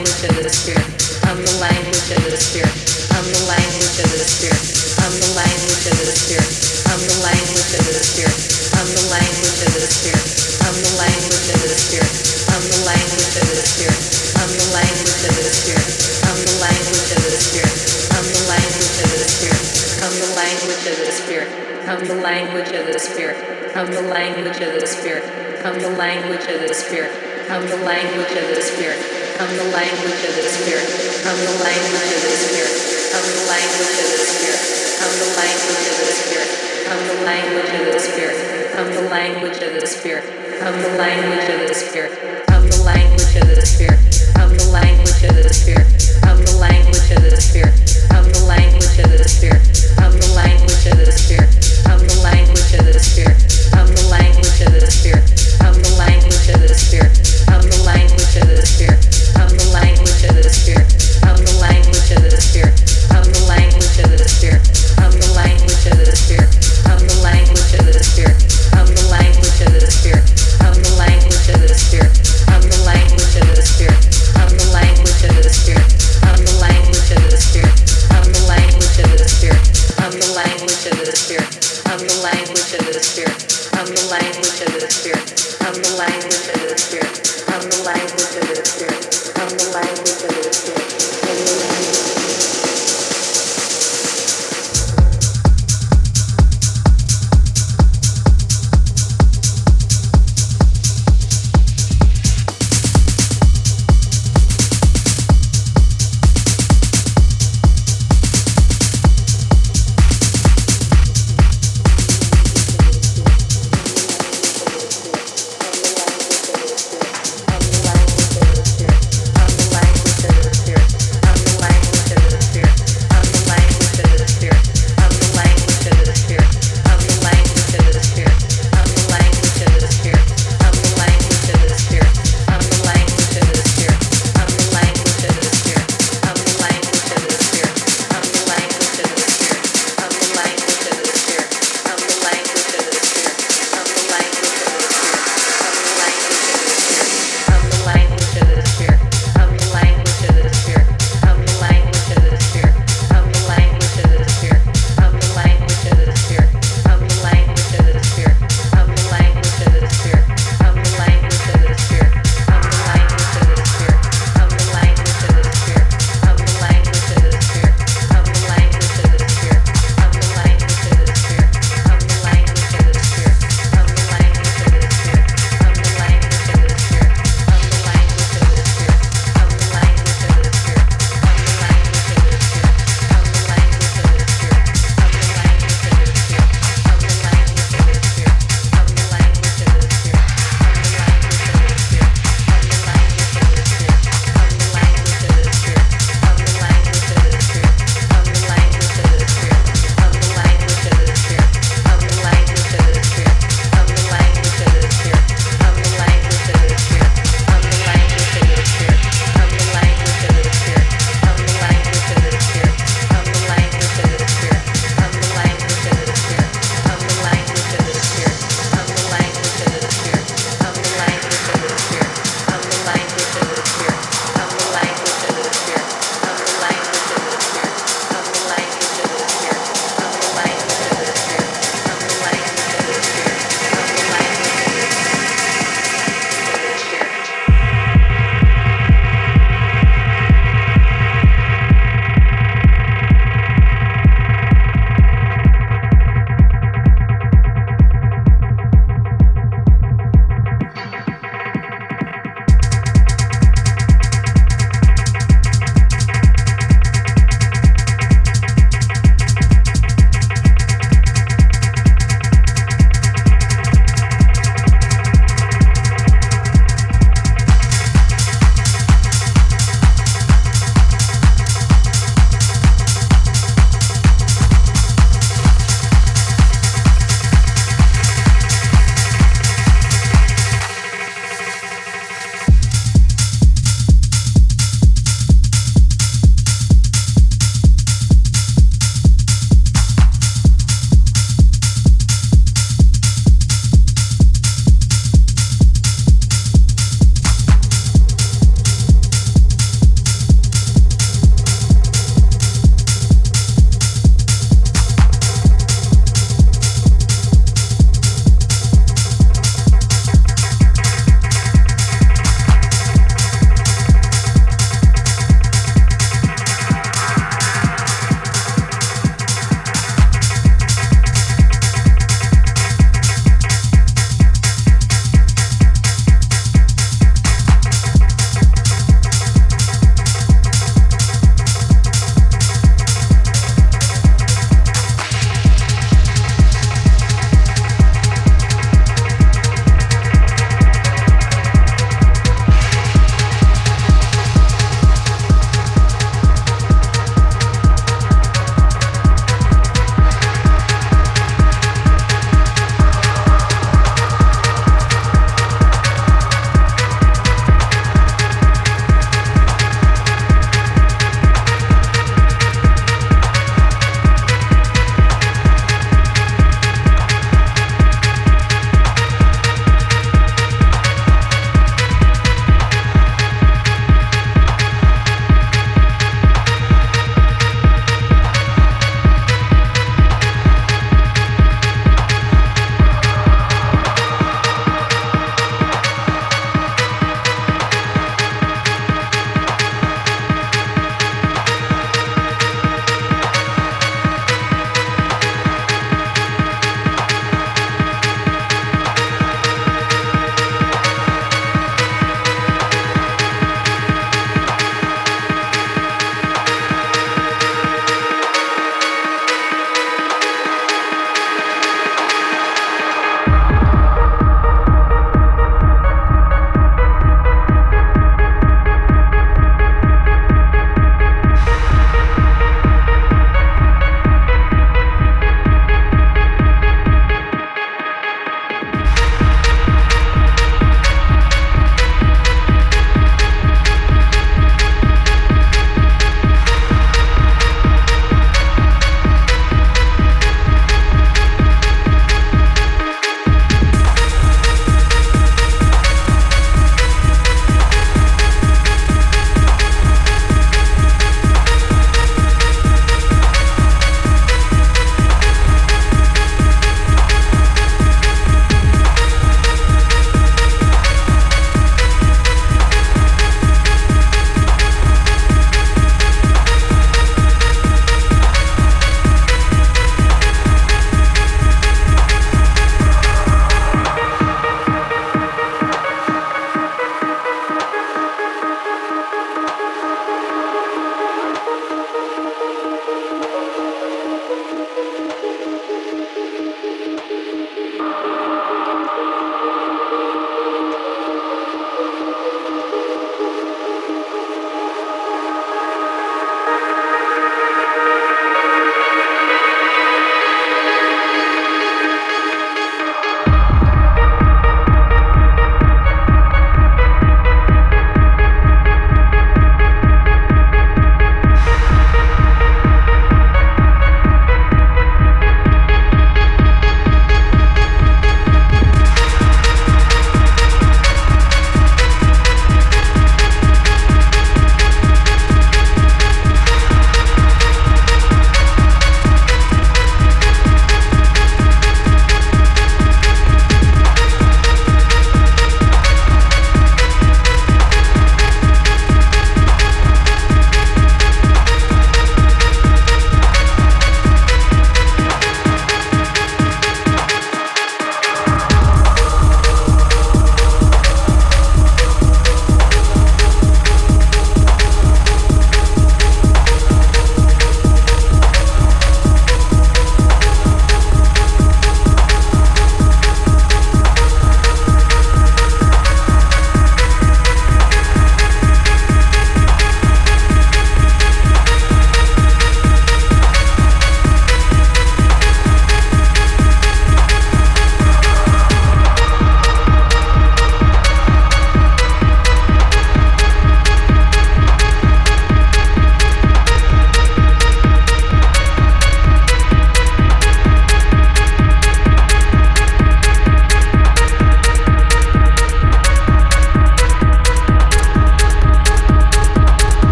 language of the spirit. I'm the language of the spirit. I'm the language of the spirit. I'm the language of the spirit. I'm the language of the spirit. I'm the language of the spirit. I'm the language of the spirit. I'm the language of the spirit. I'm the language of the spirit. I'm the language of the spirit. I'm the language of the spirit. I'm the language of the spirit. I'm the language of the spirit. I'm the language of the spirit. I'm the language of the spirit. I'm the language of the spirit. Come the language of the Spirit. Come the language of the Spirit. Come the language of the Spirit. Come the language of the Spirit. Come the language of the Spirit. Come the language of the Spirit. Come the language of the Spirit. Come the language of the Spirit. Come the language of the Spirit. Come the language of the Spirit. Come the language of the Spirit. Come the language